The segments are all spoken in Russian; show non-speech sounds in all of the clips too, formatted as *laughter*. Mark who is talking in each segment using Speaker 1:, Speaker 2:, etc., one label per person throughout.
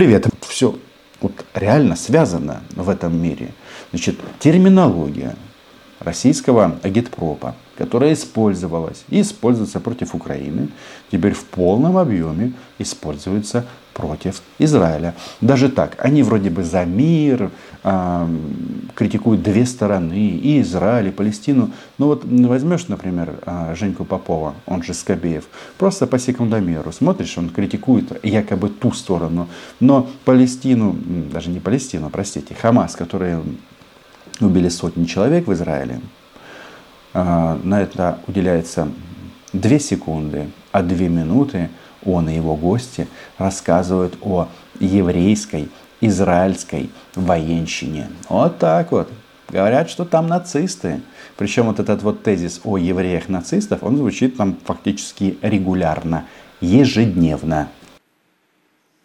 Speaker 1: привет. Все вот реально связано в этом мире. Значит, терминология российского агитпропа, которая использовалась и используется против Украины, теперь в полном объеме используется против Израиля. Даже так, они вроде бы за мир, э, критикуют две стороны, и Израиль, и Палестину. Но вот возьмешь, например, э, Женьку Попова, он же Скобеев, просто по секундомеру смотришь, он критикует якобы ту сторону, но Палестину, даже не Палестину, простите, Хамас, который убили сотни человек в Израиле. А, на это уделяется две секунды, а две минуты он и его гости рассказывают о еврейской, израильской военщине. Вот так вот. Говорят, что там нацисты. Причем вот этот вот тезис о евреях-нацистов, он звучит там фактически регулярно, ежедневно.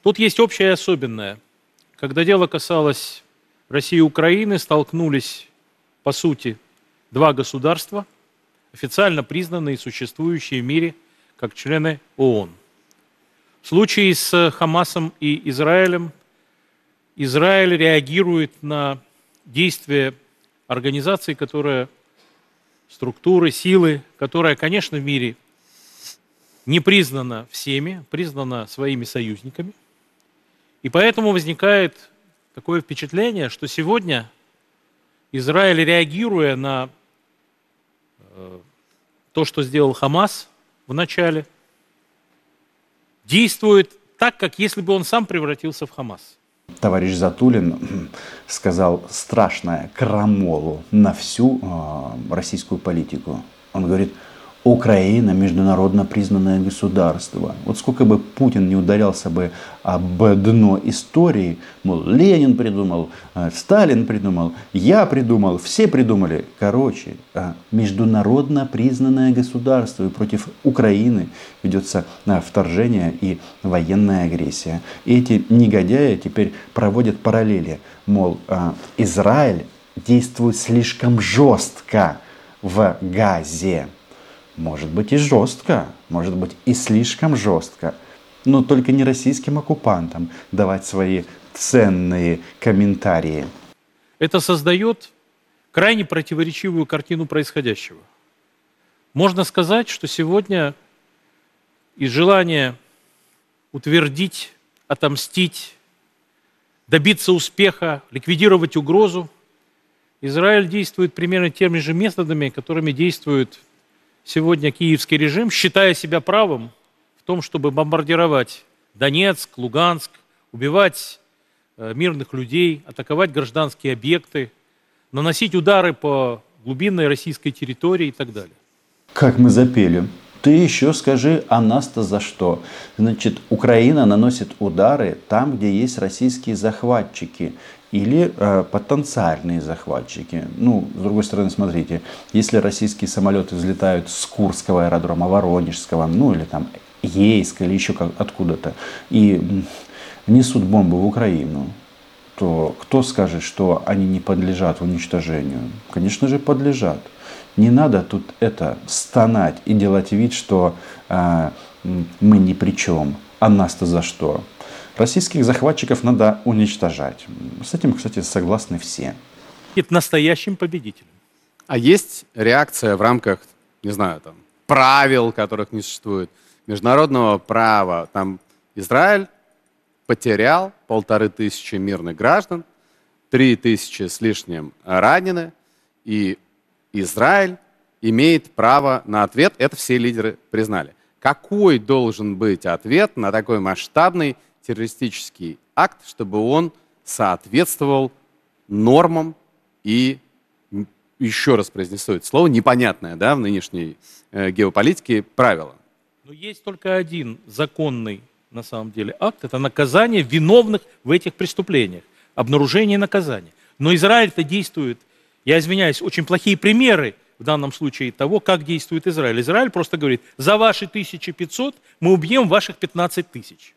Speaker 2: Тут есть общее и особенное. Когда дело касалось России и Украины столкнулись, по сути, два государства, официально признанные и существующие в мире как члены ООН. В случае с Хамасом и Израилем Израиль реагирует на действия организации, которая структуры, силы, которая, конечно, в мире не признана всеми, признана своими союзниками. И поэтому возникает такое впечатление, что сегодня Израиль, реагируя на э, то, что сделал Хамас в начале, действует так, как если бы он сам превратился в Хамас.
Speaker 1: Товарищ Затулин сказал страшное крамолу на всю э, российскую политику. Он говорит, Украина международно признанное государство. Вот сколько бы Путин не ударялся бы об дно истории, мол, Ленин придумал, э, Сталин придумал, я придумал, все придумали. Короче, э, международно признанное государство, и против Украины ведется э, вторжение и военная агрессия. И эти негодяи теперь проводят параллели. Мол, Израиль действует слишком жестко в Газе. Может быть и жестко, может быть и слишком жестко, но только не российским оккупантам давать свои ценные комментарии.
Speaker 2: Это создает крайне противоречивую картину происходящего. Можно сказать, что сегодня из желания утвердить, отомстить, добиться успеха, ликвидировать угрозу, Израиль действует примерно теми же методами, которыми действует сегодня киевский режим, считая себя правым в том, чтобы бомбардировать Донецк, Луганск, убивать э, мирных людей, атаковать гражданские объекты, наносить удары по глубинной российской территории и так далее.
Speaker 1: Как мы запели. Ты еще скажи, а нас-то за что? Значит, Украина наносит удары там, где есть российские захватчики или э, потенциальные захватчики. Ну, с другой стороны, смотрите, если российские самолеты взлетают с Курского аэродрома, Воронежского, ну или там Ейска или еще как, откуда-то, и несут бомбы в Украину, то кто скажет, что они не подлежат уничтожению? Конечно же, подлежат. Не надо тут это стонать и делать вид, что э, мы ни при чем. А нас-то за что? Российских захватчиков надо уничтожать. С этим, кстати, согласны все.
Speaker 2: Это настоящим победителем.
Speaker 3: А есть реакция в рамках, не знаю, там, правил, которых не существует, международного права? Там Израиль потерял полторы тысячи мирных граждан, три тысячи с лишним ранены, и Израиль имеет право на ответ, это все лидеры признали. Какой должен быть ответ на такой масштабный террористический акт, чтобы он соответствовал нормам и, еще раз произнесу это слово, непонятное да, в нынешней э, геополитике правило.
Speaker 2: Но есть только один законный, на самом деле, акт. Это наказание виновных в этих преступлениях. Обнаружение наказания. Но Израиль-то действует, я извиняюсь, очень плохие примеры в данном случае того, как действует Израиль. Израиль просто говорит, за ваши 1500 мы убьем ваших 15 тысяч.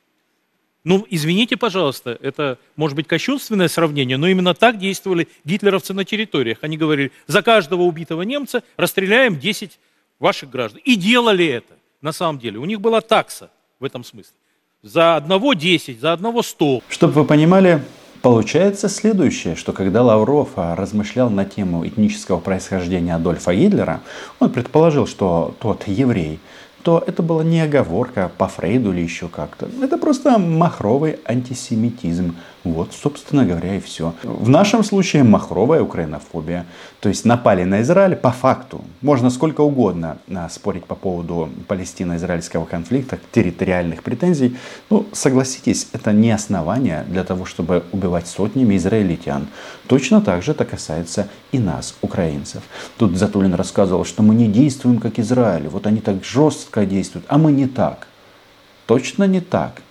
Speaker 2: Ну, извините, пожалуйста, это может быть кощунственное сравнение, но именно так действовали гитлеровцы на территориях. Они говорили, за каждого убитого немца расстреляем 10 ваших граждан. И делали это, на самом деле. У них была такса в этом смысле. за одного 10, за одного 100.
Speaker 1: Чтобы вы понимали, Получается следующее, что когда Лавров а, размышлял на тему этнического происхождения Адольфа Гитлера, он предположил, что тот еврей то это была не оговорка по Фрейду или еще как-то. Это просто махровый антисемитизм. Вот, собственно говоря, и все. В нашем случае махровая украинофобия. То есть напали на Израиль по факту. Можно сколько угодно а, спорить по поводу палестино-израильского конфликта, территориальных претензий. Ну, согласитесь, это не основание для того, чтобы убивать сотнями израильтян. Точно так же это касается и нас, украинцев. Тут Затулин рассказывал, что мы не действуем как Израиль. Вот они так жестко действуют, а мы не так. Точно не так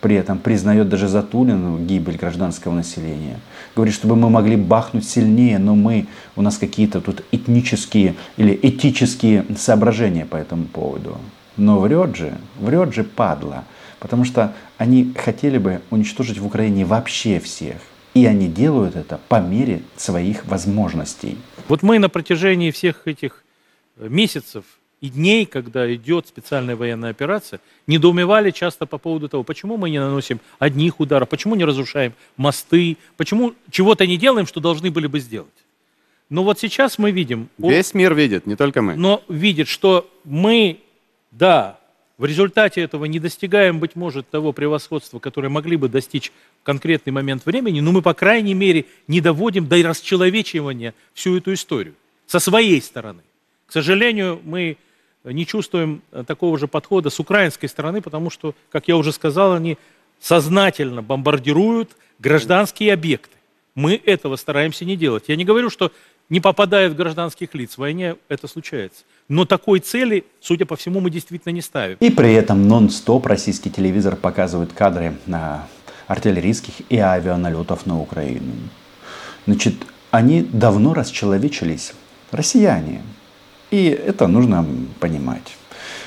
Speaker 1: при этом признает даже Затулин гибель гражданского населения. Говорит, чтобы мы могли бахнуть сильнее, но мы, у нас какие-то тут этнические или этические соображения по этому поводу. Но врет же, врет же падла, потому что они хотели бы уничтожить в Украине вообще всех. И они делают это по мере своих возможностей.
Speaker 2: Вот мы на протяжении всех этих месяцев и дней, когда идет специальная военная операция, недоумевали часто по поводу того, почему мы не наносим одних ударов, почему не разрушаем мосты, почему чего-то не делаем, что должны были бы сделать. Но вот сейчас мы видим...
Speaker 3: Весь мир видит, не только мы.
Speaker 2: Но видит, что мы, да, в результате этого не достигаем, быть может, того превосходства, которое могли бы достичь в конкретный момент времени, но мы, по крайней мере, не доводим до расчеловечивания всю эту историю со своей стороны. К сожалению, мы не чувствуем э, такого же подхода с украинской стороны, потому что, как я уже сказал, они сознательно бомбардируют гражданские объекты. Мы этого стараемся не делать. Я не говорю, что не попадает в гражданских лиц. В войне это случается. Но такой цели, судя по всему, мы действительно не ставим.
Speaker 1: И при этом нон-стоп российский телевизор показывает кадры на артиллерийских и авианалетов на Украину. Значит, они давно расчеловечились. Россияне. И это нужно понимать.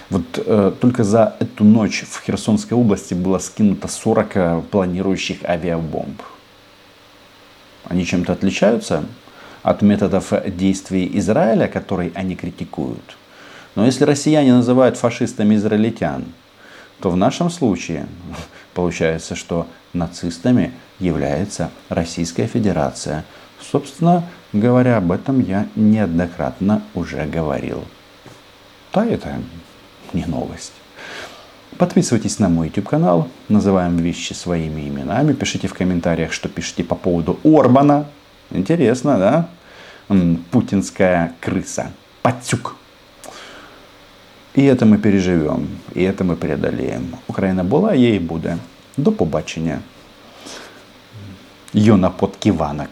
Speaker 1: Вот э, только за эту ночь в Херсонской области было скинуто 40 э, планирующих авиабомб. Они чем-то отличаются от методов действий Израиля, которые они критикуют. Но если россияне называют фашистами израильтян, то в нашем случае *laughs* получается, что нацистами является Российская Федерация – Собственно говоря, об этом я неоднократно уже говорил. Да, это не новость. Подписывайтесь на мой YouTube канал, называем вещи своими именами, пишите в комментариях, что пишете по поводу Орбана. Интересно, да? Путинская крыса. Пацюк. І это ми переживемо, і це ми преодолеємо. Україна була, є і буде. До побачення. Йона Подківанок.